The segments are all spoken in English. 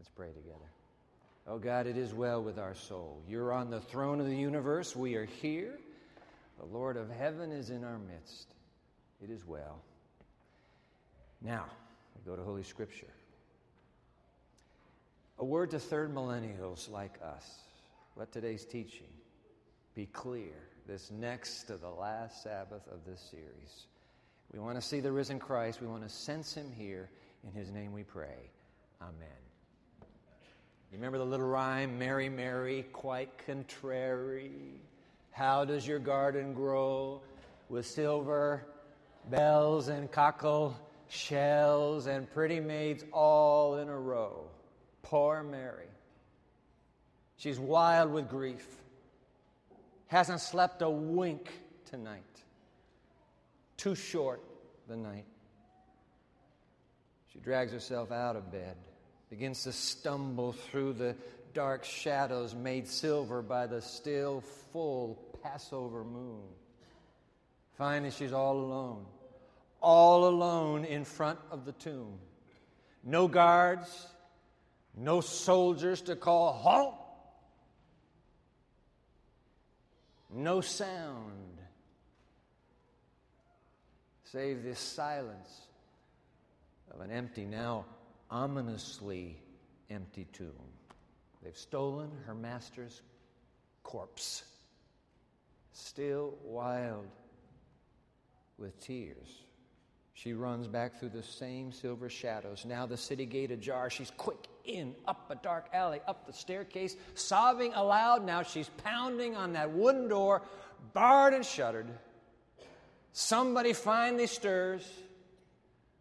Let's pray together. Oh God, it is well with our soul. You're on the throne of the universe. We are here. The Lord of heaven is in our midst. It is well. Now, we go to Holy Scripture. A word to third millennials like us. Let today's teaching be clear this next to the last Sabbath of this series. We want to see the risen Christ. We want to sense him here. In his name we pray. Amen. You remember the little rhyme, Mary, Mary, quite contrary? How does your garden grow with silver bells and cockle shells and pretty maids all in a row? Poor Mary. She's wild with grief, hasn't slept a wink tonight. Too short the night. She drags herself out of bed, begins to stumble through the dark shadows made silver by the still full Passover moon. Finally, she's all alone, all alone in front of the tomb. No guards, no soldiers to call halt, no sound, save this silence of an empty, now ominously empty tomb. They've stolen her master's corpse, still wild with tears. She runs back through the same silver shadows. Now the city gate ajar. She's quick in, up a dark alley, up the staircase, sobbing aloud. Now she's pounding on that wooden door, barred and shuttered. Somebody finally stirs.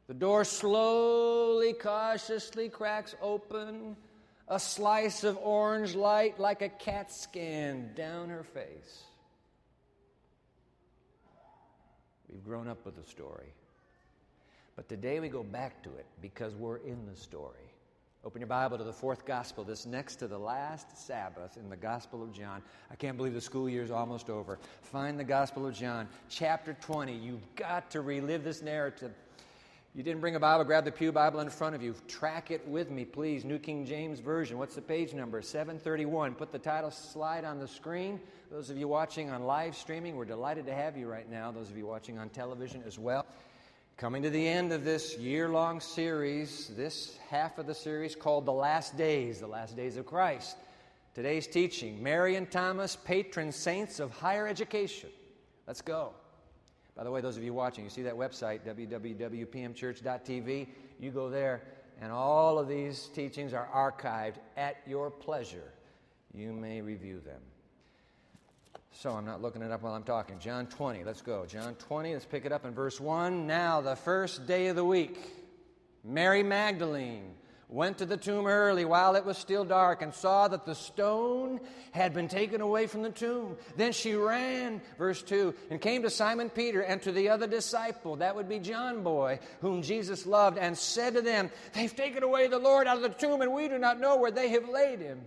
The door slowly, cautiously cracks open. A slice of orange light like a CAT scan down her face. We've grown up with the story. But today we go back to it because we're in the story. Open your Bible to the fourth gospel, this next to the last Sabbath in the Gospel of John. I can't believe the school year is almost over. Find the Gospel of John, chapter 20. You've got to relive this narrative you didn't bring a Bible, grab the Pew Bible in front of you. Track it with me, please. New King James Version. What's the page number? 731. Put the title slide on the screen. Those of you watching on live streaming, we're delighted to have you right now. Those of you watching on television as well. Coming to the end of this year long series, this half of the series called The Last Days, the Last Days of Christ. Today's teaching Mary and Thomas, patron saints of higher education. Let's go. By the way, those of you watching, you see that website, www.pmchurch.tv. You go there, and all of these teachings are archived at your pleasure. You may review them. So I'm not looking it up while I'm talking. John 20, let's go. John 20, let's pick it up in verse 1. Now, the first day of the week, Mary Magdalene went to the tomb early while it was still dark and saw that the stone had been taken away from the tomb. Then she ran, verse 2, and came to Simon Peter and to the other disciple, that would be John boy, whom Jesus loved, and said to them, They've taken away the Lord out of the tomb, and we do not know where they have laid him.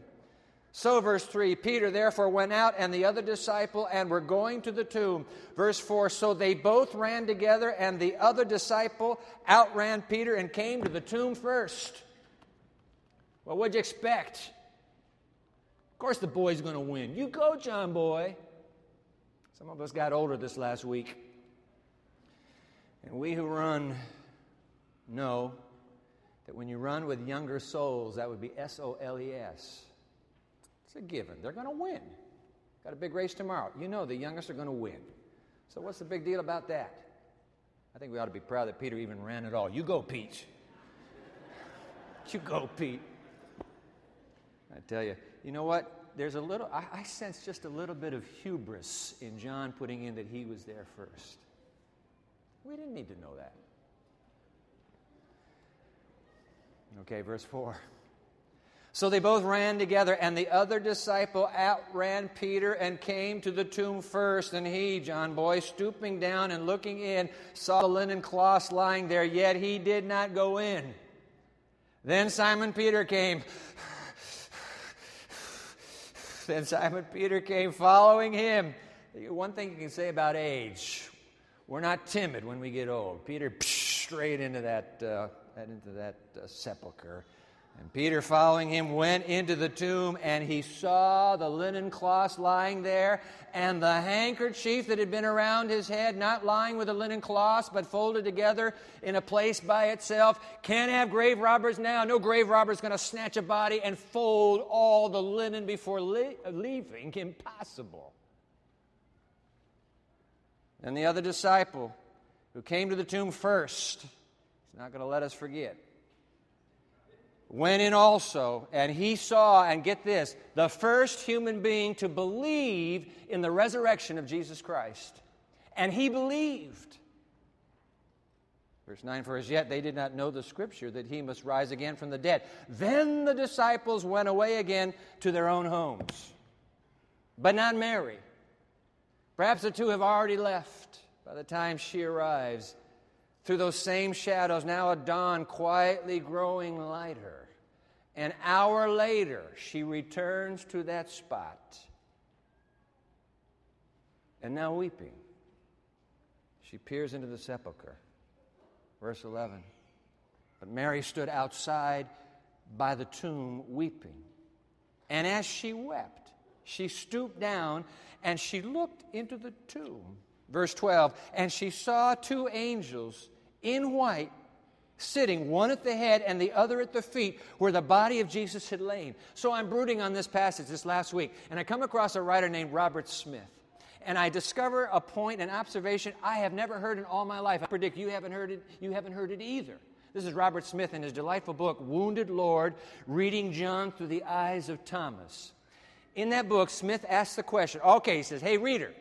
So, verse 3 Peter therefore went out and the other disciple and were going to the tomb. Verse 4 So they both ran together, and the other disciple outran Peter and came to the tomb first. Well, what'd you expect? Of course, the boy's going to win. You go, John boy. Some of us got older this last week. And we who run know that when you run with younger souls, that would be S O L E S. It's a given. They're going to win. Got a big race tomorrow. You know the youngest are going to win. So, what's the big deal about that? I think we ought to be proud that Peter even ran at all. You go, Pete. you go, Pete. I tell you, you know what? There's a little, I, I sense just a little bit of hubris in John putting in that he was there first. We didn't need to know that. Okay, verse 4. So they both ran together, and the other disciple outran Peter and came to the tomb first. And he, John Boy, stooping down and looking in, saw the linen cloths lying there, yet he did not go in. Then Simon Peter came. Then Simon Peter came following him. One thing you can say about age we're not timid when we get old. Peter straight into that, uh, into that uh, sepulcher. And Peter, following him, went into the tomb, and he saw the linen cloths lying there, and the handkerchief that had been around his head, not lying with the linen cloths, but folded together in a place by itself. Can't have grave robbers now. No grave robber's going to snatch a body and fold all the linen before le- leaving. Impossible. And the other disciple who came to the tomb first, he's not going to let us forget went in also, and he saw, and get this, the first human being to believe in the resurrection of Jesus Christ. And he believed. Verse 9 For as yet they did not know the scripture that he must rise again from the dead. Then the disciples went away again to their own homes, but not Mary. Perhaps the two have already left by the time she arrives. Through those same shadows, now a dawn quietly growing lighter. An hour later, she returns to that spot. And now weeping, she peers into the sepulchre. Verse 11. But Mary stood outside by the tomb weeping. And as she wept, she stooped down and she looked into the tomb. Verse 12. And she saw two angels in white sitting, one at the head and the other at the feet, where the body of Jesus had lain. So I'm brooding on this passage this last week, and I come across a writer named Robert Smith. And I discover a point, an observation I have never heard in all my life. I predict you haven't heard it, you haven't heard it either. This is Robert Smith in his delightful book, Wounded Lord, reading John through the eyes of Thomas. In that book, Smith asks the question okay, he says, Hey, reader,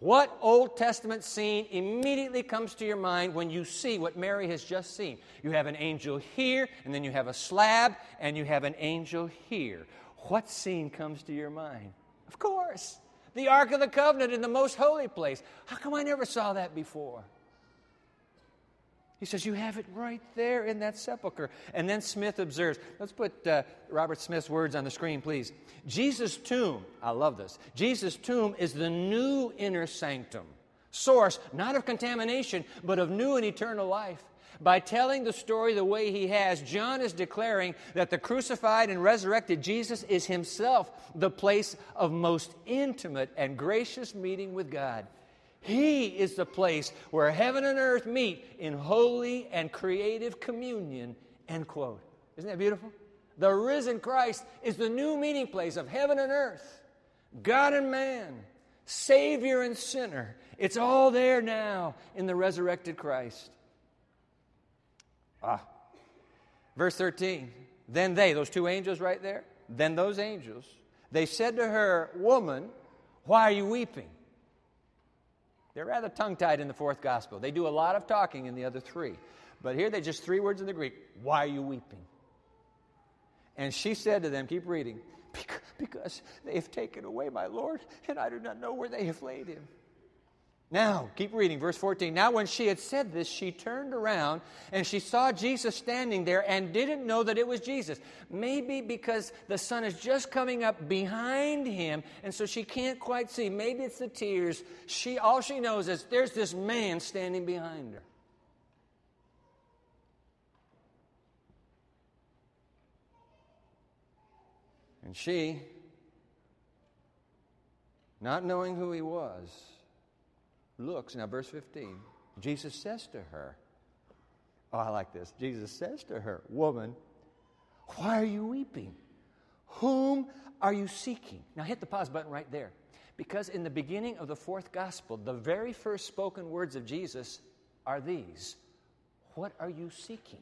what Old Testament scene immediately comes to your mind when you see what Mary has just seen? You have an angel here, and then you have a slab, and you have an angel here. What scene comes to your mind? Of course, the Ark of the Covenant in the most holy place. How come I never saw that before? He says, You have it right there in that sepulchre. And then Smith observes, let's put uh, Robert Smith's words on the screen, please. Jesus' tomb, I love this. Jesus' tomb is the new inner sanctum, source not of contamination, but of new and eternal life. By telling the story the way he has, John is declaring that the crucified and resurrected Jesus is himself the place of most intimate and gracious meeting with God. He is the place where heaven and earth meet in holy and creative communion. End quote. Isn't that beautiful? The risen Christ is the new meeting place of heaven and earth, God and man, Savior and sinner. It's all there now in the resurrected Christ. Ah. Verse 13. Then they, those two angels right there, then those angels, they said to her, Woman, why are you weeping? They're rather tongue tied in the fourth gospel. They do a lot of talking in the other three. But here they just three words in the Greek Why are you weeping? And she said to them, Keep reading, because they have taken away my Lord, and I do not know where they have laid him. Now, keep reading, verse 14. Now, when she had said this, she turned around and she saw Jesus standing there and didn't know that it was Jesus. Maybe because the sun is just coming up behind him, and so she can't quite see. Maybe it's the tears. She, all she knows is there's this man standing behind her. And she, not knowing who he was, looks, now verse 15, Jesus says to her, Oh, I like this. Jesus says to her, Woman, why are you weeping? Whom are you seeking? Now hit the pause button right there. Because in the beginning of the fourth gospel, the very first spoken words of Jesus are these What are you seeking?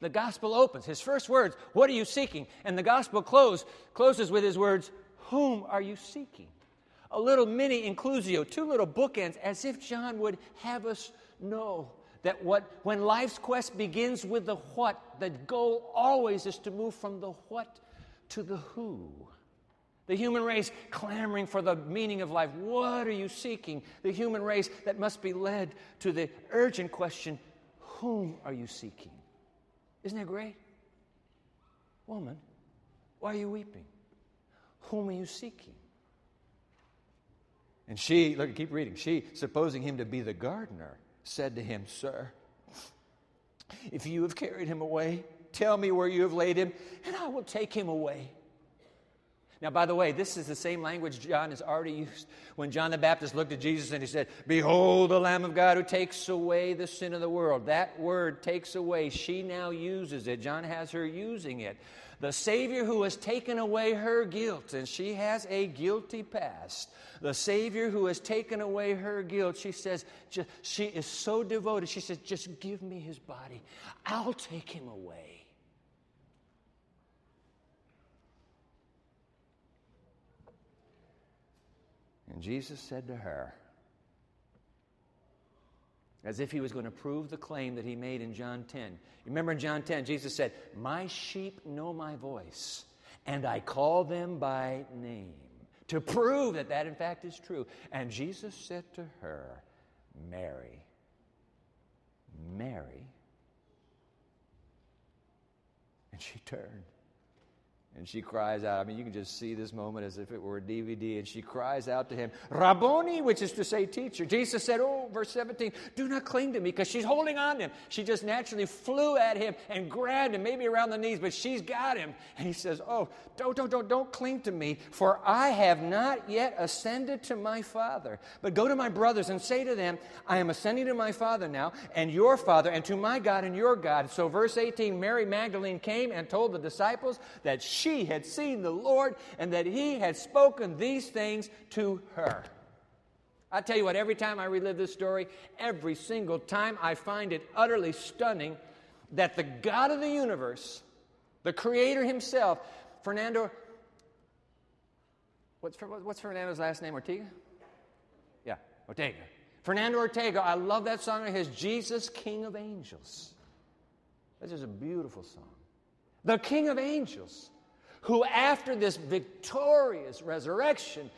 The gospel opens. His first words, What are you seeking? And the gospel close, closes with his words, Whom are you seeking? A little mini inclusio, two little bookends, as if John would have us know that what, when life's quest begins with the what, the goal always is to move from the what to the who. The human race clamoring for the meaning of life. What are you seeking? The human race that must be led to the urgent question whom are you seeking? Isn't that great? Woman, why are you weeping? Whom are you seeking? And she, look, keep reading. She, supposing him to be the gardener, said to him, Sir, if you have carried him away, Tell me where you have laid him, and I will take him away. Now, by the way, this is the same language John has already used when John the Baptist looked at Jesus and he said, Behold the Lamb of God who takes away the sin of the world. That word takes away. She now uses it. John has her using it. The Savior who has taken away her guilt, and she has a guilty past. The Savior who has taken away her guilt, she says, she is so devoted. She says, Just give me his body, I'll take him away. And Jesus said to her, as if he was going to prove the claim that he made in John 10. Remember in John 10, Jesus said, My sheep know my voice, and I call them by name, to prove that that in fact is true. And Jesus said to her, Mary. Mary. And she turned and she cries out. I mean, you can just see this moment as if it were a DVD. And she cries out to him, Rabboni, which is to say, teacher. Jesus said, Oh, verse 17, do not cling to me because she's holding on to him. She just naturally flew at him and grabbed him, maybe around the knees, but she's got him. And he says, Oh, don't, don't, don't, don't cling to me, for I have not yet ascended to my Father. But go to my brothers and say to them, I am ascending to my Father now, and your Father, and to my God and your God. So, verse 18, Mary Magdalene came and told the disciples that she she had seen the Lord and that he had spoken these things to her. I tell you what, every time I relive this story, every single time I find it utterly stunning that the God of the universe, the Creator Himself, Fernando, what's, what's Fernando's last name? Ortega? Yeah, Ortega. Fernando Ortega, I love that song of his, Jesus, King of Angels. This is a beautiful song. The King of Angels who, after this victorious resurrection,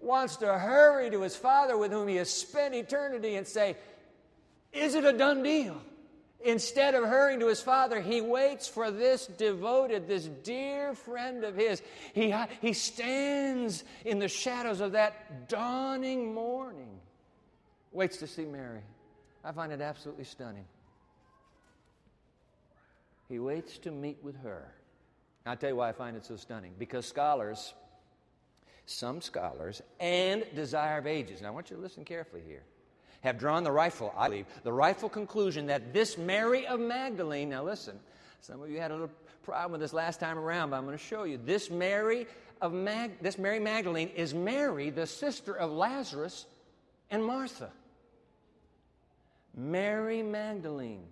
wants to hurry to his Father with whom he has spent eternity and say, Is it a done deal? Instead of hurrying to his father, he waits for this devoted, this dear friend of his. He, he stands in the shadows of that dawning morning, waits to see Mary. I find it absolutely stunning. He waits to meet with her. I'll tell you why I find it so stunning. Because scholars, some scholars, and Desire of Ages, and I want you to listen carefully here, have drawn the rightful, I believe, the rightful conclusion that this Mary of Magdalene, now listen, some of you had a little problem with this last time around, but I'm going to show you. This Mary of Mag, this Mary Magdalene is Mary, the sister of Lazarus and Martha. Mary Magdalene.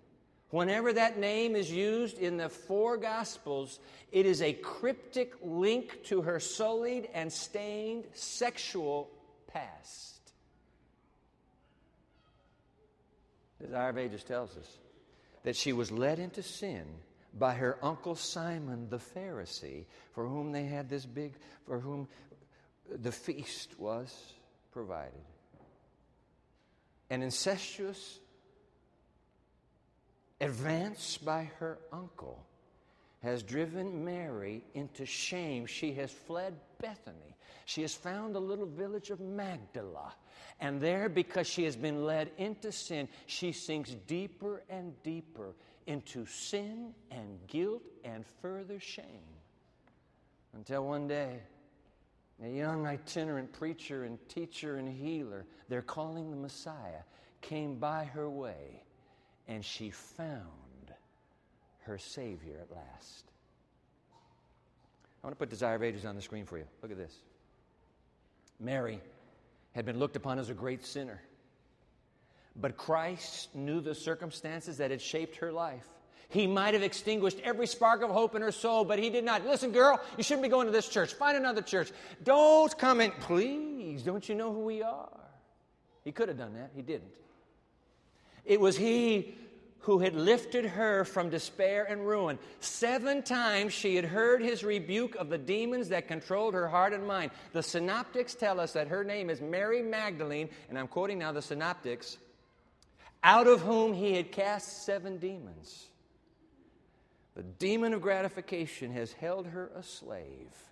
Whenever that name is used in the four Gospels, it is a cryptic link to her sullied and stained sexual past. Desire of Ages tells us that she was led into sin by her uncle Simon the Pharisee, for whom they had this big, for whom the feast was provided. An incestuous advanced by her uncle, has driven Mary into shame. She has fled Bethany. She has found the little village of Magdala. And there, because she has been led into sin, she sinks deeper and deeper into sin and guilt and further shame. Until one day, a young itinerant preacher and teacher and healer, they're calling the Messiah, came by her way and she found her Savior at last. I want to put Desire of Ages on the screen for you. Look at this. Mary had been looked upon as a great sinner, but Christ knew the circumstances that had shaped her life. He might have extinguished every spark of hope in her soul, but he did not. Listen, girl, you shouldn't be going to this church. Find another church. Don't come in. Please, don't you know who we are? He could have done that. He didn't. It was He who had lifted her from despair and ruin. Seven times she had heard his rebuke of the demons that controlled her heart and mind. The synoptics tell us that her name is Mary Magdalene, and I'm quoting now the synoptics, out of whom he had cast seven demons. The demon of gratification has held her a slave.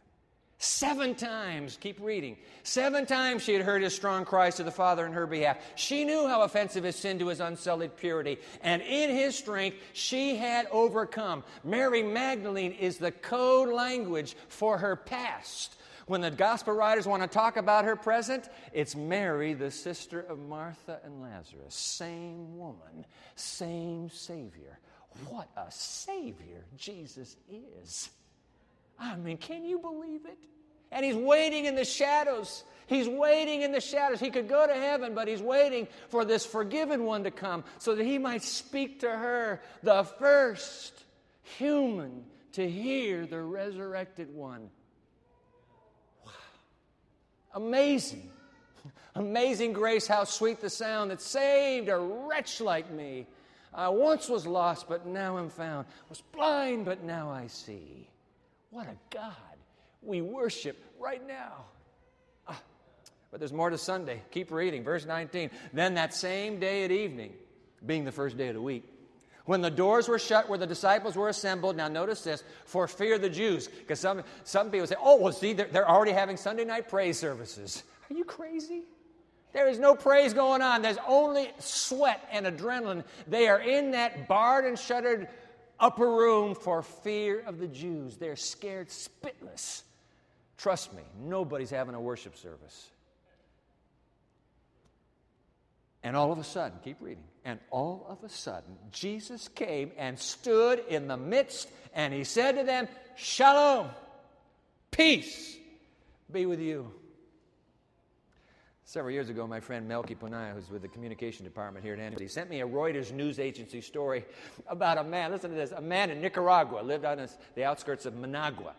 Seven times, keep reading. Seven times she had heard his strong cries to the Father in her behalf. She knew how offensive his sin to his unsullied purity, and in his strength she had overcome. Mary Magdalene is the code language for her past. When the gospel writers want to talk about her present, it's Mary, the sister of Martha and Lazarus. Same woman, same Savior. What a Savior Jesus is. I mean, can you believe it? And he's waiting in the shadows. He's waiting in the shadows. He could go to heaven, but he's waiting for this forgiven one to come so that he might speak to her, the first human to hear the resurrected one. Wow. Amazing. Amazing grace, how sweet the sound that saved a wretch like me. I once was lost, but now am found. Was blind, but now I see. What a God we worship right now. Ah, but there's more to Sunday. Keep reading. Verse 19. Then that same day at evening, being the first day of the week, when the doors were shut where the disciples were assembled, now notice this, for fear of the Jews, because some, some people say, oh, well, see, they're, they're already having Sunday night praise services. Are you crazy? There is no praise going on. There's only sweat and adrenaline. They are in that barred and shuttered upper room for fear of the Jews. They're scared spitless. Trust me, nobody's having a worship service. And all of a sudden, keep reading, and all of a sudden, Jesus came and stood in the midst, and he said to them, Shalom, peace be with you. Several years ago, my friend Melky Punaya, who's with the communication department here at he sent me a Reuters news agency story about a man, listen to this, a man in Nicaragua, lived on the outskirts of Managua,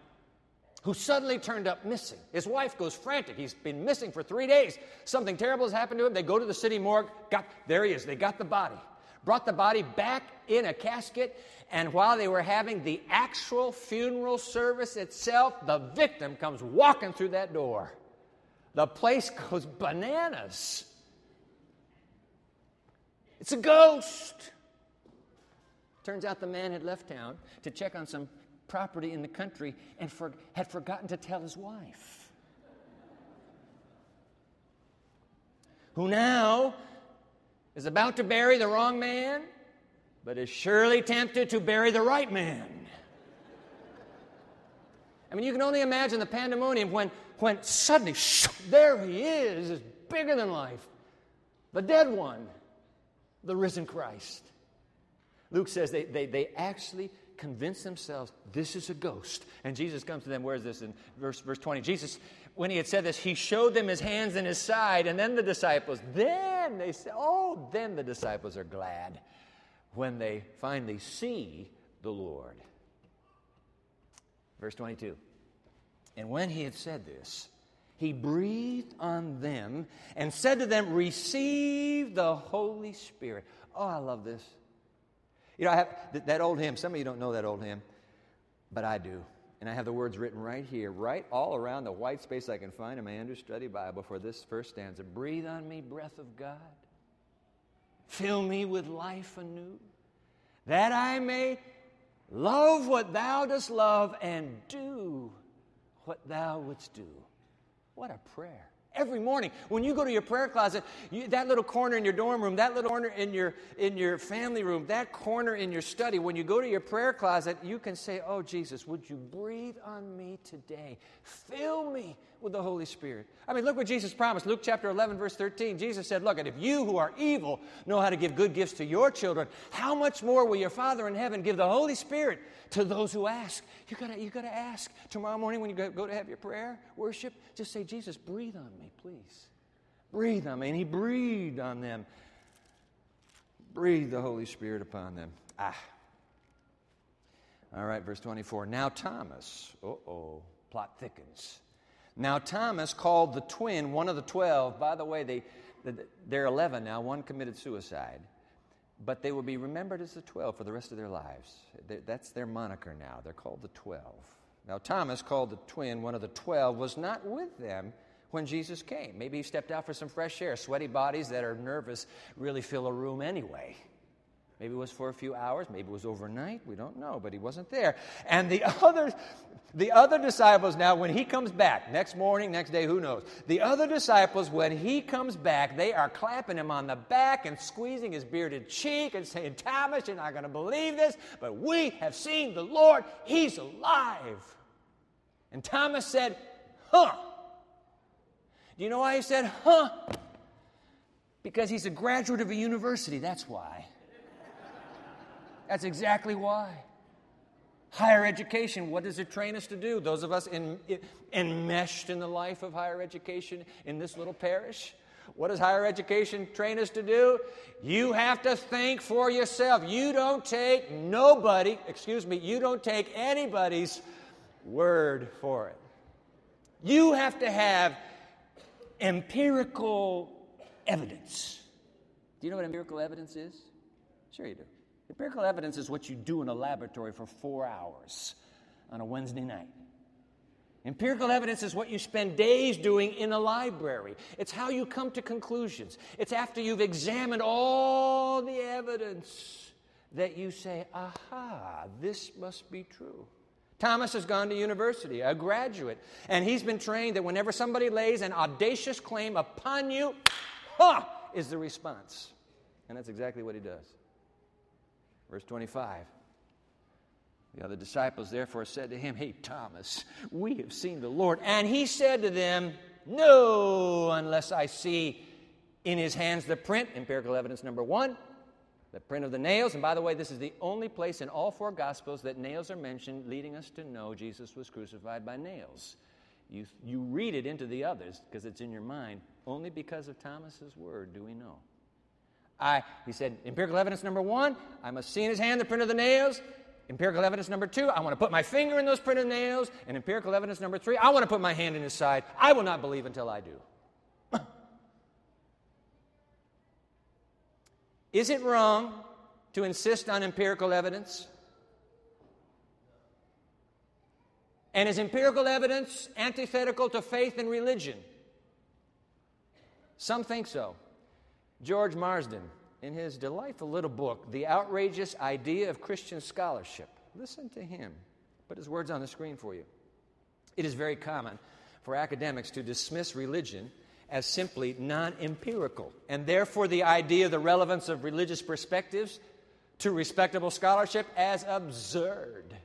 who suddenly turned up missing. His wife goes frantic. He's been missing for three days. Something terrible has happened to him. They go to the city morgue, got, there he is, they got the body. Brought the body back in a casket, and while they were having the actual funeral service itself, the victim comes walking through that door. The place goes bananas. It's a ghost. Turns out the man had left town to check on some property in the country and for, had forgotten to tell his wife. Who now is about to bury the wrong man, but is surely tempted to bury the right man. I mean, you can only imagine the pandemonium when when suddenly, there he is, is bigger than life. The dead one, the risen Christ. Luke says they, they, they actually convince themselves this is a ghost. And Jesus comes to them. Where is this in verse, verse 20? Jesus, when he had said this, he showed them his hands and his side. And then the disciples, then they say, oh, then the disciples are glad when they finally see the Lord. Verse 22. And when he had said this, he breathed on them and said to them, Receive the Holy Spirit. Oh, I love this. You know, I have that old hymn. Some of you don't know that old hymn, but I do. And I have the words written right here, right all around the white space I can find in my Andrews Study Bible for this first stanza. Breathe on me, breath of God. Fill me with life anew, that I may love what thou dost love and do what thou wouldst do. What a prayer. Every morning, when you go to your prayer closet, you, that little corner in your dorm room, that little corner in your, in your family room, that corner in your study, when you go to your prayer closet, you can say, Oh, Jesus, would you breathe on me today? Fill me with the Holy Spirit. I mean, look what Jesus promised. Luke chapter 11, verse 13. Jesus said, Look, and if you who are evil know how to give good gifts to your children, how much more will your Father in heaven give the Holy Spirit to those who ask? You gotta, you gotta ask. Tomorrow morning when you go, go to have your prayer, worship, just say, Jesus, breathe on me, please. Breathe on me. And he breathed on them. Breathe the Holy Spirit upon them. Ah. All right, verse 24. Now Thomas, uh oh, plot thickens. Now, Thomas called the twin, one of the twelve, by the way, they, they're 11 now, one committed suicide, but they will be remembered as the 12 for the rest of their lives. That's their moniker now. They're called the 12. Now, Thomas, called the twin, one of the 12, was not with them when Jesus came. Maybe he stepped out for some fresh air. Sweaty bodies that are nervous really fill a room anyway. Maybe it was for a few hours, maybe it was overnight, we don't know, but he wasn't there. And the others, The other disciples, now, when he comes back, next morning, next day, who knows? The other disciples, when he comes back, they are clapping him on the back and squeezing his bearded cheek and saying, Thomas, you're not going to believe this, but we have seen the Lord. He's alive. And Thomas said, Huh. Do you know why he said, Huh? Because he's a graduate of a university. That's why. That's exactly why. Higher education, what does it train us to do? Those of us in, in, enmeshed in the life of higher education in this little parish, what does higher education train us to do? You have to think for yourself. You don't take nobody, excuse me, you don't take anybody's word for it. You have to have empirical evidence. Do you know what empirical evidence is? Sure, you do. Empirical evidence is what you do in a laboratory for four hours on a Wednesday night. Empirical evidence is what you spend days doing in a library. It's how you come to conclusions. It's after you've examined all the evidence that you say, aha, this must be true. Thomas has gone to university, a graduate, and he's been trained that whenever somebody lays an audacious claim upon you, ha, is the response. And that's exactly what he does. Verse 25. The other disciples therefore said to him, Hey, Thomas, we have seen the Lord. And he said to them, No, unless I see in his hands the print, empirical evidence number one, the print of the nails. And by the way, this is the only place in all four Gospels that nails are mentioned, leading us to know Jesus was crucified by nails. You, you read it into the others because it's in your mind. Only because of Thomas's word do we know. I, he said, empirical evidence number one, I must see in his hand the print of the nails. Empirical evidence number two, I want to put my finger in those printed nails. And empirical evidence number three, I want to put my hand in his side. I will not believe until I do. Is it wrong to insist on empirical evidence? And is empirical evidence antithetical to faith and religion? Some think so. George Marsden, in his delightful little book, The Outrageous Idea of Christian Scholarship, listen to him. Put his words on the screen for you. It is very common for academics to dismiss religion as simply non empirical, and therefore the idea of the relevance of religious perspectives to respectable scholarship as absurd.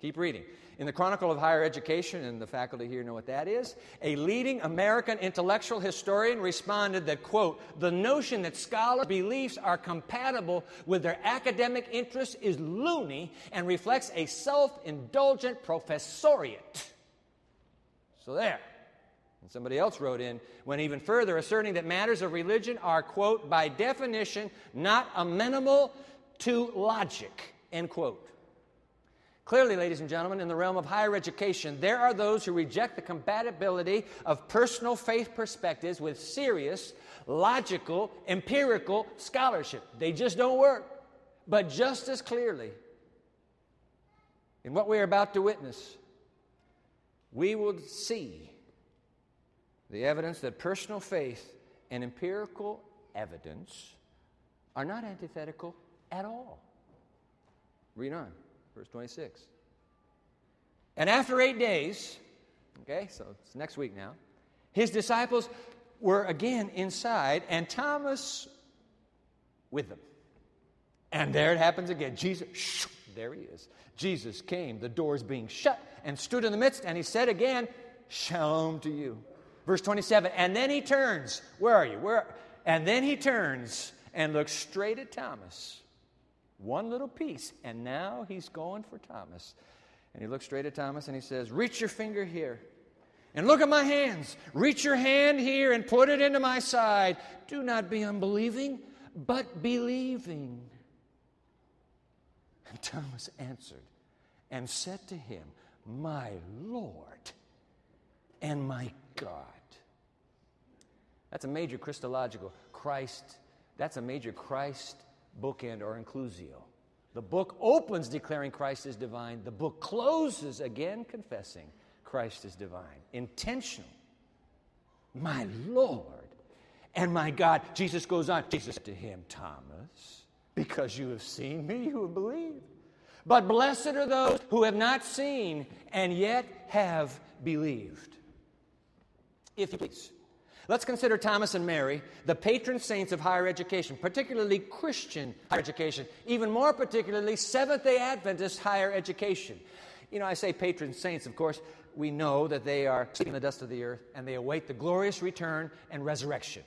Keep reading. In the Chronicle of Higher Education, and the faculty here know what that is, a leading American intellectual historian responded that, quote, the notion that scholars' beliefs are compatible with their academic interests is loony and reflects a self indulgent professoriate. So there. And somebody else wrote in, went even further, asserting that matters of religion are, quote, by definition, not amenable to logic, end quote. Clearly, ladies and gentlemen, in the realm of higher education, there are those who reject the compatibility of personal faith perspectives with serious, logical, empirical scholarship. They just don't work. But just as clearly, in what we are about to witness, we will see the evidence that personal faith and empirical evidence are not antithetical at all. Read on. Verse 26. And after eight days, okay, so it's next week now, his disciples were again inside, and Thomas with them. And there it happens again. Jesus, shh, there he is. Jesus came, the doors being shut, and stood in the midst, and he said again, Shalom to you. Verse 27, and then he turns. Where are you? Where? And then he turns and looks straight at Thomas one little piece. And now he's going for Thomas. And he looks straight at Thomas and he says, Reach your finger here. And look at my hands. Reach your hand here and put it into my side. Do not be unbelieving, but believing. And Thomas answered and said to him, My Lord and my God. That's a major Christological Christ. That's a major Christ bookend or inclusio. The book opens declaring Christ is divine. The book closes again confessing Christ is divine. Intentional. My Lord and my God. Jesus goes on. Jesus to him, Thomas, because you have seen me, you have believed. But blessed are those who have not seen and yet have believed. If you please. Let's consider Thomas and Mary, the patron saints of higher education, particularly Christian higher education, even more particularly Seventh day Adventist higher education. You know, I say patron saints, of course, we know that they are in the dust of the earth and they await the glorious return and resurrection,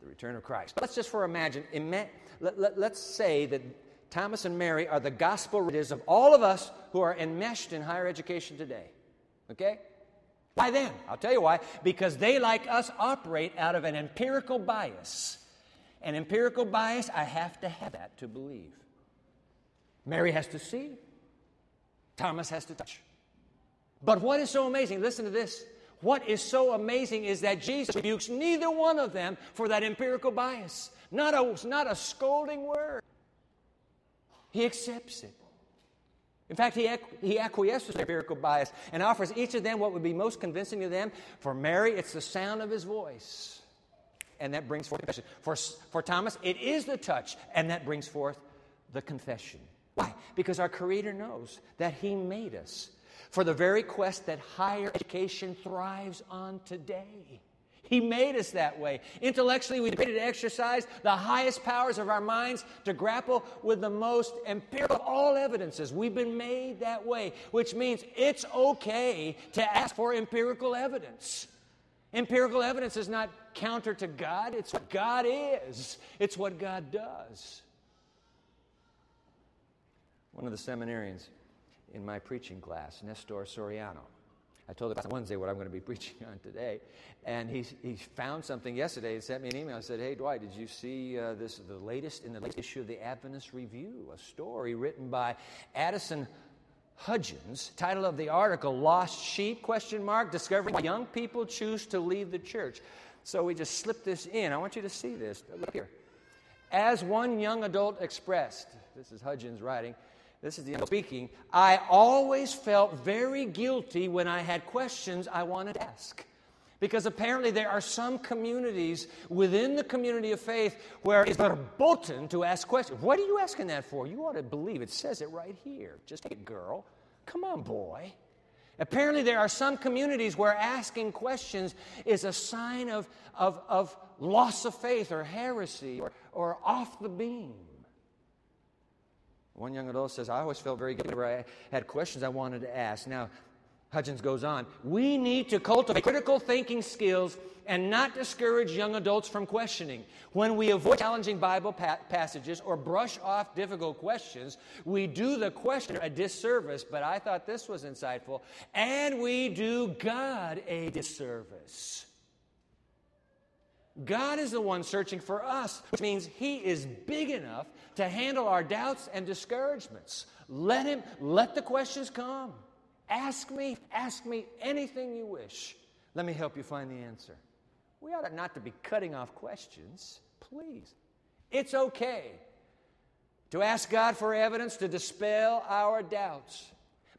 the return of Christ. But let's just for imagine, ima- let, let, let's say that Thomas and Mary are the gospel readers of all of us who are enmeshed in higher education today. Okay? Why then? I'll tell you why. Because they, like us, operate out of an empirical bias. An empirical bias, I have to have that to believe. Mary has to see, Thomas has to touch. But what is so amazing, listen to this. What is so amazing is that Jesus rebukes neither one of them for that empirical bias. Not a, not a scolding word. He accepts it. In fact, he, he acquiesces to empirical bias and offers each of them what would be most convincing to them. For Mary, it's the sound of his voice, and that brings forth confession. For, for Thomas, it is the touch, and that brings forth the confession. Why? Because our Creator knows that He made us for the very quest that higher education thrives on today. He made us that way. Intellectually, we created to exercise the highest powers of our minds to grapple with the most empirical of all evidences. We've been made that way, which means it's okay to ask for empirical evidence. Empirical evidence is not counter to God, it's what God is, it's what God does. One of the seminarians in my preaching class, Nestor Soriano, I told him on Wednesday what I'm going to be preaching on today. And he, he found something yesterday and sent me an email. I said, Hey, Dwight, did you see uh, this, the latest, in the latest issue of the Adventist Review, a story written by Addison Hudgens, title of the article, Lost Sheep, question mark, discovering why young people choose to leave the church. So we just slipped this in. I want you to see this. Look here. As one young adult expressed, this is Hudgens writing, this is the end speaking. I always felt very guilty when I had questions I wanted to ask. Because apparently there are some communities within the community of faith where it's verboten to ask questions. What are you asking that for? You ought to believe it says it right here. Just take it, girl. Come on, boy. Apparently, there are some communities where asking questions is a sign of, of, of loss of faith or heresy or, or off the beam. One young adult says, I always felt very good whenever I had questions I wanted to ask. Now, Hudgens goes on, we need to cultivate critical thinking skills and not discourage young adults from questioning. When we avoid challenging Bible pa- passages or brush off difficult questions, we do the questioner a disservice, but I thought this was insightful, and we do God a disservice. God is the one searching for us, which means He is big enough to handle our doubts and discouragements. Let Him, let the questions come. Ask me, ask me anything you wish. Let me help you find the answer. We ought not to be cutting off questions, please. It's okay to ask God for evidence to dispel our doubts.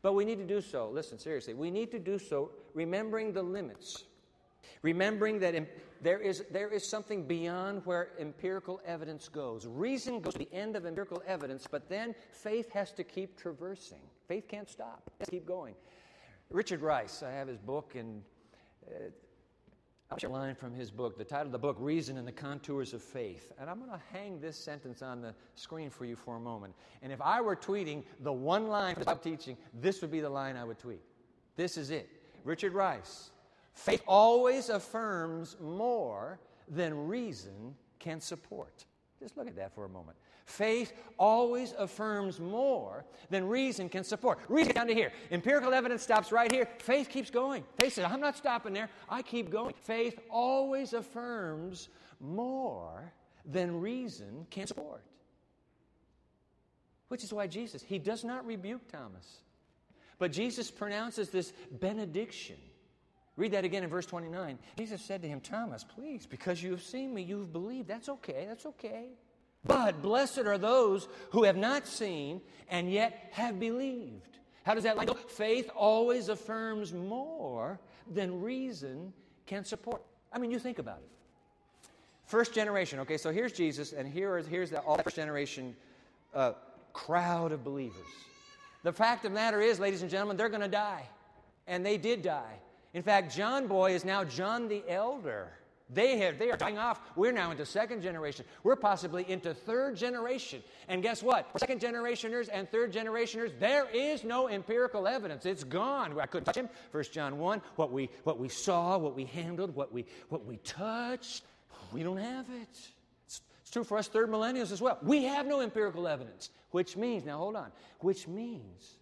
But we need to do so, listen seriously, we need to do so remembering the limits. Remembering that there is, there is something beyond where empirical evidence goes. Reason goes to the end of empirical evidence, but then faith has to keep traversing. Faith can't stop, it has to keep going. Richard Rice, I have his book, and uh, I'll share a line from his book. The title of the book, Reason and the Contours of Faith. And I'm going to hang this sentence on the screen for you for a moment. And if I were tweeting the one line I'm teaching, this would be the line I would tweet. This is it. Richard Rice, Faith always affirms more than reason can support. Just look at that for a moment. Faith always affirms more than reason can support. Reason down to here. Empirical evidence stops right here. Faith keeps going. Faith says, I'm not stopping there. I keep going. Faith always affirms more than reason can support. Which is why Jesus, he does not rebuke Thomas. But Jesus pronounces this benediction Read that again in verse 29. Jesus said to him, Thomas, please, because you have seen me, you've believed. That's okay, that's okay. But blessed are those who have not seen and yet have believed. How does that line go? Faith always affirms more than reason can support. I mean, you think about it. First generation, okay, so here's Jesus, and here is, here's the all first generation uh, crowd of believers. The fact of the matter is, ladies and gentlemen, they're going to die. And they did die. In fact, John Boy is now John the Elder. They, have, they are dying off. We're now into second generation. We're possibly into third generation. And guess what? For second generationers and third generationers, there is no empirical evidence. It's gone. I couldn't touch him. First John 1, what we, what we saw, what we handled, what we, what we touched, we don't have it. It's, it's true for us third millennials as well. We have no empirical evidence, which means, now hold on, which means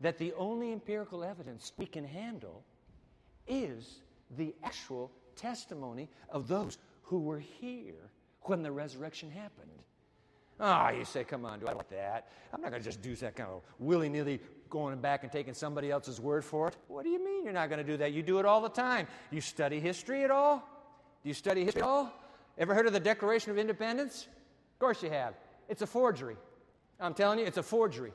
that the only empirical evidence we can handle is the actual testimony of those who were here when the resurrection happened. Ah, oh, you say, come on, do I like that? I'm not going to just do that kind of willy nilly going back and taking somebody else's word for it. What do you mean you're not going to do that? You do it all the time. You study history at all? Do you study history at all? Ever heard of the Declaration of Independence? Of course you have. It's a forgery. I'm telling you, it's a forgery.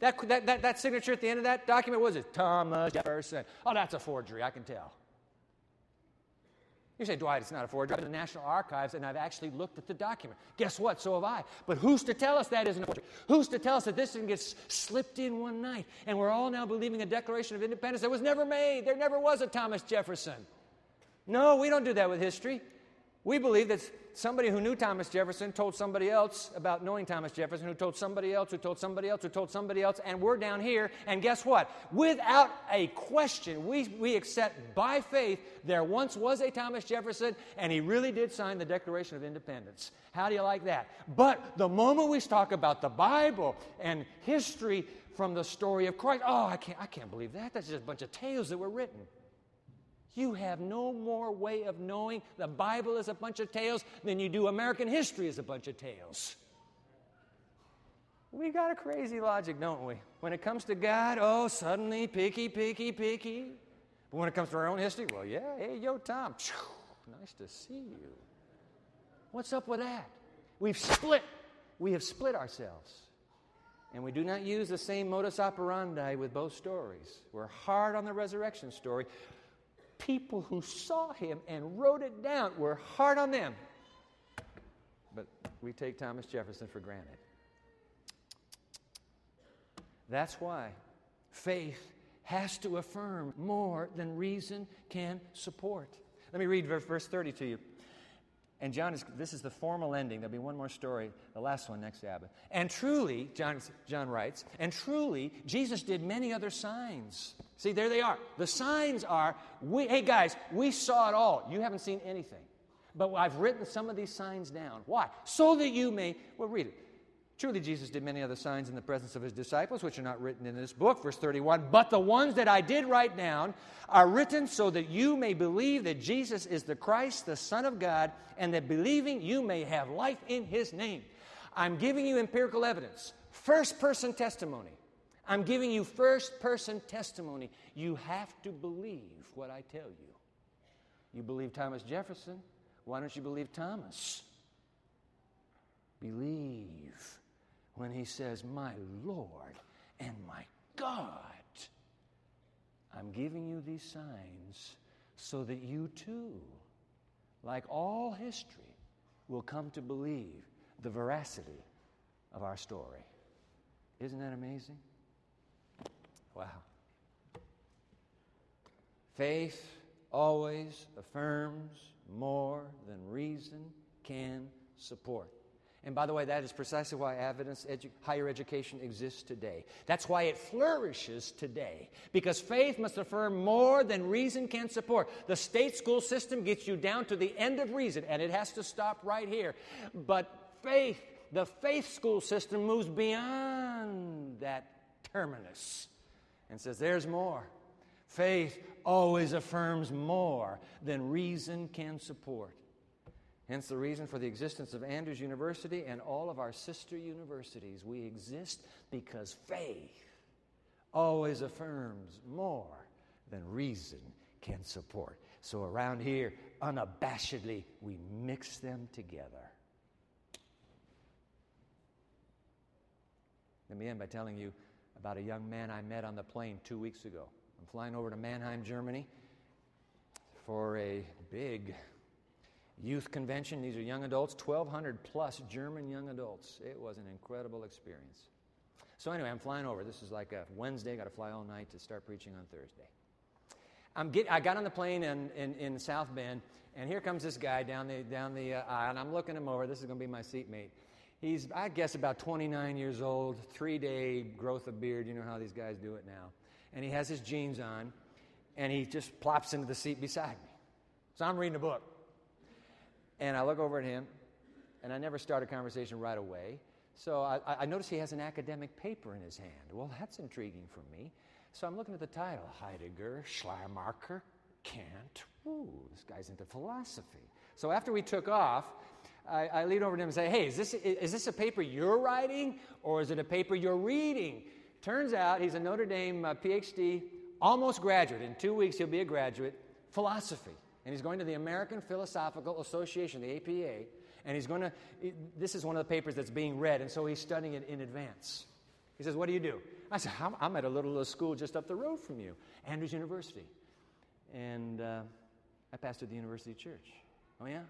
That, that, that, that signature at the end of that document was it? Thomas Jefferson. Oh, that's a forgery, I can tell. You say, Dwight, it's not a forgery. I've been to the National Archives and I've actually looked at the document. Guess what? So have I. But who's to tell us that isn't a forgery? Who's to tell us that this thing gets slipped in one night and we're all now believing a Declaration of Independence that was never made? There never was a Thomas Jefferson. No, we don't do that with history. We believe that somebody who knew Thomas Jefferson told somebody else about knowing Thomas Jefferson, who told somebody else, who told somebody else, who told somebody else, and we're down here. And guess what? Without a question, we, we accept by faith there once was a Thomas Jefferson, and he really did sign the Declaration of Independence. How do you like that? But the moment we talk about the Bible and history from the story of Christ, oh, I can't, I can't believe that. That's just a bunch of tales that were written. You have no more way of knowing the Bible is a bunch of tales than you do American history is a bunch of tales. We got a crazy logic, don't we? When it comes to God, oh, suddenly picky, picky, picky. But when it comes to our own history, well, yeah, hey, yo, Tom, nice to see you. What's up with that? We've split. We have split ourselves. And we do not use the same modus operandi with both stories. We're hard on the resurrection story people who saw him and wrote it down. We're hard on them. But we take Thomas Jefferson for granted. That's why faith has to affirm more than reason can support. Let me read verse 30 to you. And John is, this is the formal ending. There'll be one more story, the last one next Sabbath. And truly, John, John writes, and truly, Jesus did many other signs. See, there they are. The signs are, we, hey guys, we saw it all. You haven't seen anything. But I've written some of these signs down. Why? So that you may, well, read it. Truly, Jesus did many other signs in the presence of his disciples, which are not written in this book. Verse 31 But the ones that I did write down are written so that you may believe that Jesus is the Christ, the Son of God, and that believing you may have life in his name. I'm giving you empirical evidence, first person testimony. I'm giving you first person testimony. You have to believe what I tell you. You believe Thomas Jefferson, why don't you believe Thomas? Believe when he says, My Lord and my God. I'm giving you these signs so that you too, like all history, will come to believe the veracity of our story. Isn't that amazing? Wow. Faith always affirms more than reason can support. And by the way, that is precisely why evidence edu- higher education exists today. That's why it flourishes today. Because faith must affirm more than reason can support. The state school system gets you down to the end of reason, and it has to stop right here. But faith, the faith school system moves beyond that terminus and says, there's more. Faith always affirms more than reason can support. Hence the reason for the existence of Andrews University and all of our sister universities. We exist because faith always affirms more than reason can support. So around here, unabashedly, we mix them together. Let me end by telling you about a young man I met on the plane two weeks ago. I'm flying over to Mannheim, Germany for a big youth convention. These are young adults, 1,200 plus German young adults. It was an incredible experience. So, anyway, I'm flying over. This is like a Wednesday. got to fly all night to start preaching on Thursday. I'm get, I got on the plane in, in, in, South Bend, and here comes this guy down the, down the uh, aisle, and I'm looking him over. This is going to be my seatmate. He's, I guess, about 29 years old, three day growth of beard. You know how these guys do it now. And he has his jeans on, and he just plops into the seat beside me. So I'm reading a book. And I look over at him, and I never start a conversation right away. So I, I notice he has an academic paper in his hand. Well, that's intriguing for me. So I'm looking at the title Heidegger, Schleiermacher, Kant. Ooh, this guy's into philosophy. So after we took off, I, I lean over to him and say, Hey, is this, is this a paper you're writing or is it a paper you're reading? Turns out he's a Notre Dame uh, PhD, almost graduate. In two weeks, he'll be a graduate, philosophy. And he's going to the American Philosophical Association, the APA, and he's going to, this is one of the papers that's being read, and so he's studying it in advance. He says, What do you do? I said, I'm, I'm at a little uh, school just up the road from you, Andrews University. And uh, I pastored the university church. Oh, yeah?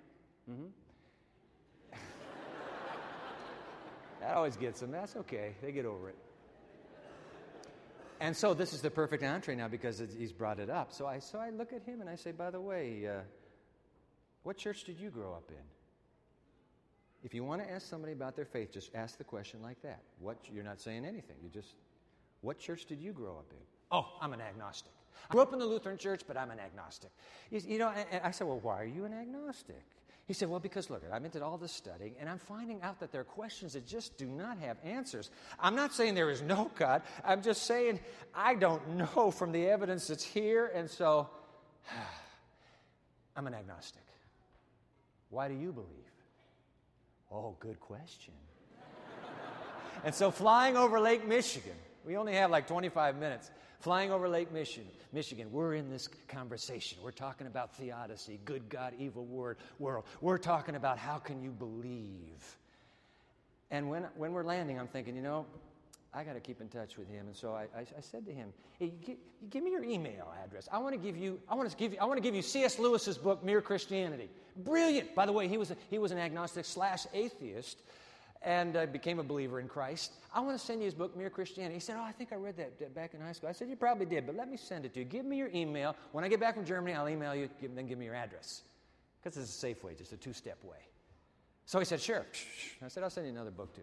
Mm hmm. that always gets them. That's okay. They get over it. And so this is the perfect entree now because he's brought it up. So I, so I look at him and I say, By the way, uh, what church did you grow up in? If you want to ask somebody about their faith, just ask the question like that. What you're not saying anything. You just what church did you grow up in? Oh, I'm an agnostic. I grew up in the Lutheran church, but I'm an agnostic. You, you know, and, I said, well, why are you an agnostic? He said, Well, because look, been to all this studying, and I'm finding out that there are questions that just do not have answers. I'm not saying there is no God. I'm just saying I don't know from the evidence that's here, and so I'm an agnostic. Why do you believe? Oh, good question. and so, flying over Lake Michigan, we only have like 25 minutes. Flying over Lake Michigan, Michigan, we're in this conversation. We're talking about theodicy, good God, evil word, world. We're talking about how can you believe. And when, when we're landing, I'm thinking, you know, I got to keep in touch with him. And so I, I, I said to him, hey, give, give, me your email address. I want to give you, I want to give you, I want to give you C.S. Lewis's book, Mere Christianity. Brilliant. By the way, he was, a, he was an agnostic slash atheist and uh, became a believer in Christ. I want to send you his book, Mere Christianity. He said, Oh, I think I read that back in high school. I said, You probably did, but let me send it to you. Give me your email. When I get back from Germany, I'll email you, then give me your address. Because it's a safe way, just a two step way. So he said, Sure. I said, I'll send you another book too.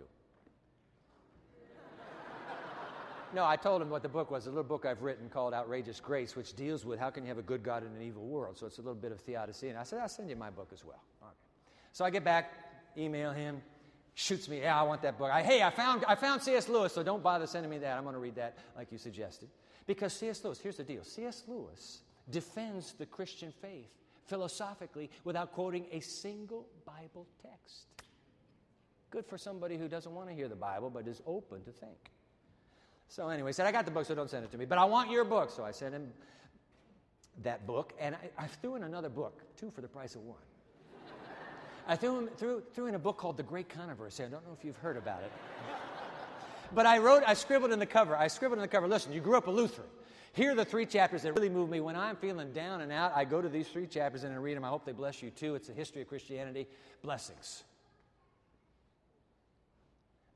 no, I told him what the book was a little book I've written called Outrageous Grace, which deals with how can you have a good God in an evil world. So it's a little bit of theodicy. And I said, I'll send you my book as well. Okay. So I get back, email him shoots me, yeah, I want that book. I, hey, I found, I found C.S. Lewis, so don't bother sending me that. I'm going to read that like you suggested. Because C.S. Lewis, here's the deal C.S. Lewis defends the Christian faith philosophically without quoting a single Bible text. Good for somebody who doesn't want to hear the Bible but is open to think. So, anyway, he said, I got the book, so don't send it to me, but I want your book. So I sent him that book, and I, I threw in another book, two for the price of one. I threw, him, threw, threw in a book called The Great Controversy. I don't know if you've heard about it. but I wrote, I scribbled in the cover, I scribbled in the cover, listen, you grew up a Lutheran. Here are the three chapters that really move me. When I'm feeling down and out, I go to these three chapters and I read them. I hope they bless you too. It's a history of Christianity. Blessings.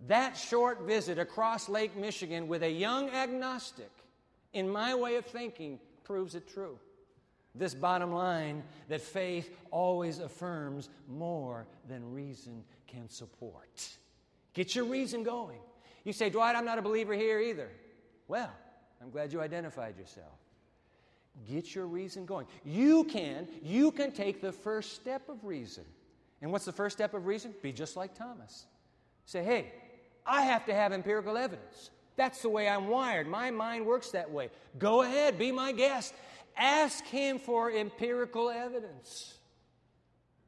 That short visit across Lake Michigan with a young agnostic, in my way of thinking, proves it true. This bottom line that faith always affirms more than reason can support. Get your reason going. You say, Dwight, I'm not a believer here either. Well, I'm glad you identified yourself. Get your reason going. You can, you can take the first step of reason. And what's the first step of reason? Be just like Thomas. Say, hey, I have to have empirical evidence. That's the way I'm wired. My mind works that way. Go ahead, be my guest. Ask Him for empirical evidence.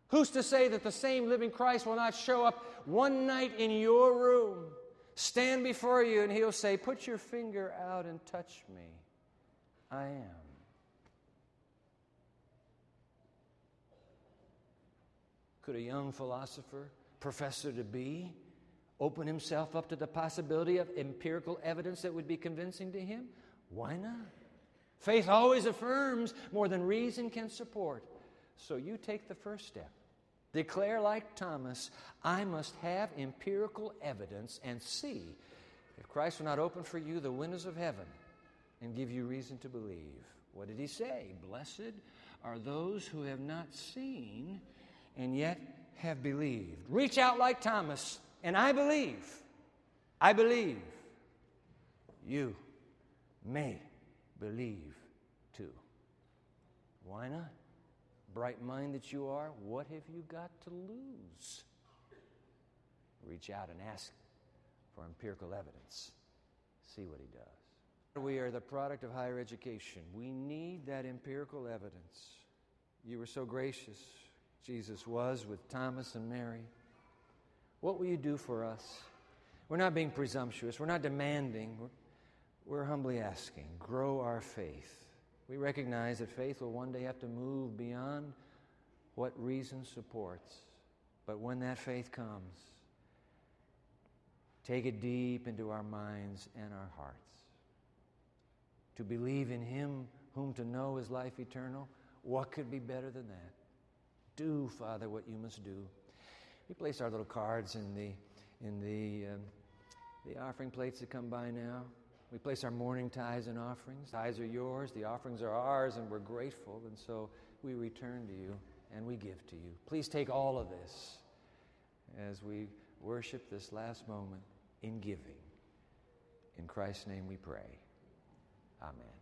Who's to say that the same living Christ will not show up one night in your room, stand before you, and He'll say, Put your finger out and touch me? I am. Could a young philosopher, professor to be, open himself up to the possibility of empirical evidence that would be convincing to him? Why not? Faith always affirms more than reason can support. So you take the first step. Declare, like Thomas, I must have empirical evidence and see If Christ will not open for you the windows of heaven and give you reason to believe, what did he say? Blessed are those who have not seen and yet have believed. Reach out like Thomas, and I believe. I believe. You may believe too. Why not? Bright mind that you are, what have you got to lose? Reach out and ask for empirical evidence. See what he does. We are the product of higher education. We need that empirical evidence. You were so gracious, Jesus was, with Thomas and Mary. What will you do for us? We're not being presumptuous, we're not demanding, we're, we're humbly asking. Grow our faith. We recognize that faith will one day have to move beyond what reason supports. But when that faith comes, take it deep into our minds and our hearts. To believe in Him whom to know is life eternal, what could be better than that? Do, Father, what you must do. We place our little cards in the, in the, um, the offering plates that come by now. We place our morning tithes and offerings. Tithes are yours, the offerings are ours, and we're grateful. And so we return to you and we give to you. Please take all of this as we worship this last moment in giving. In Christ's name we pray. Amen.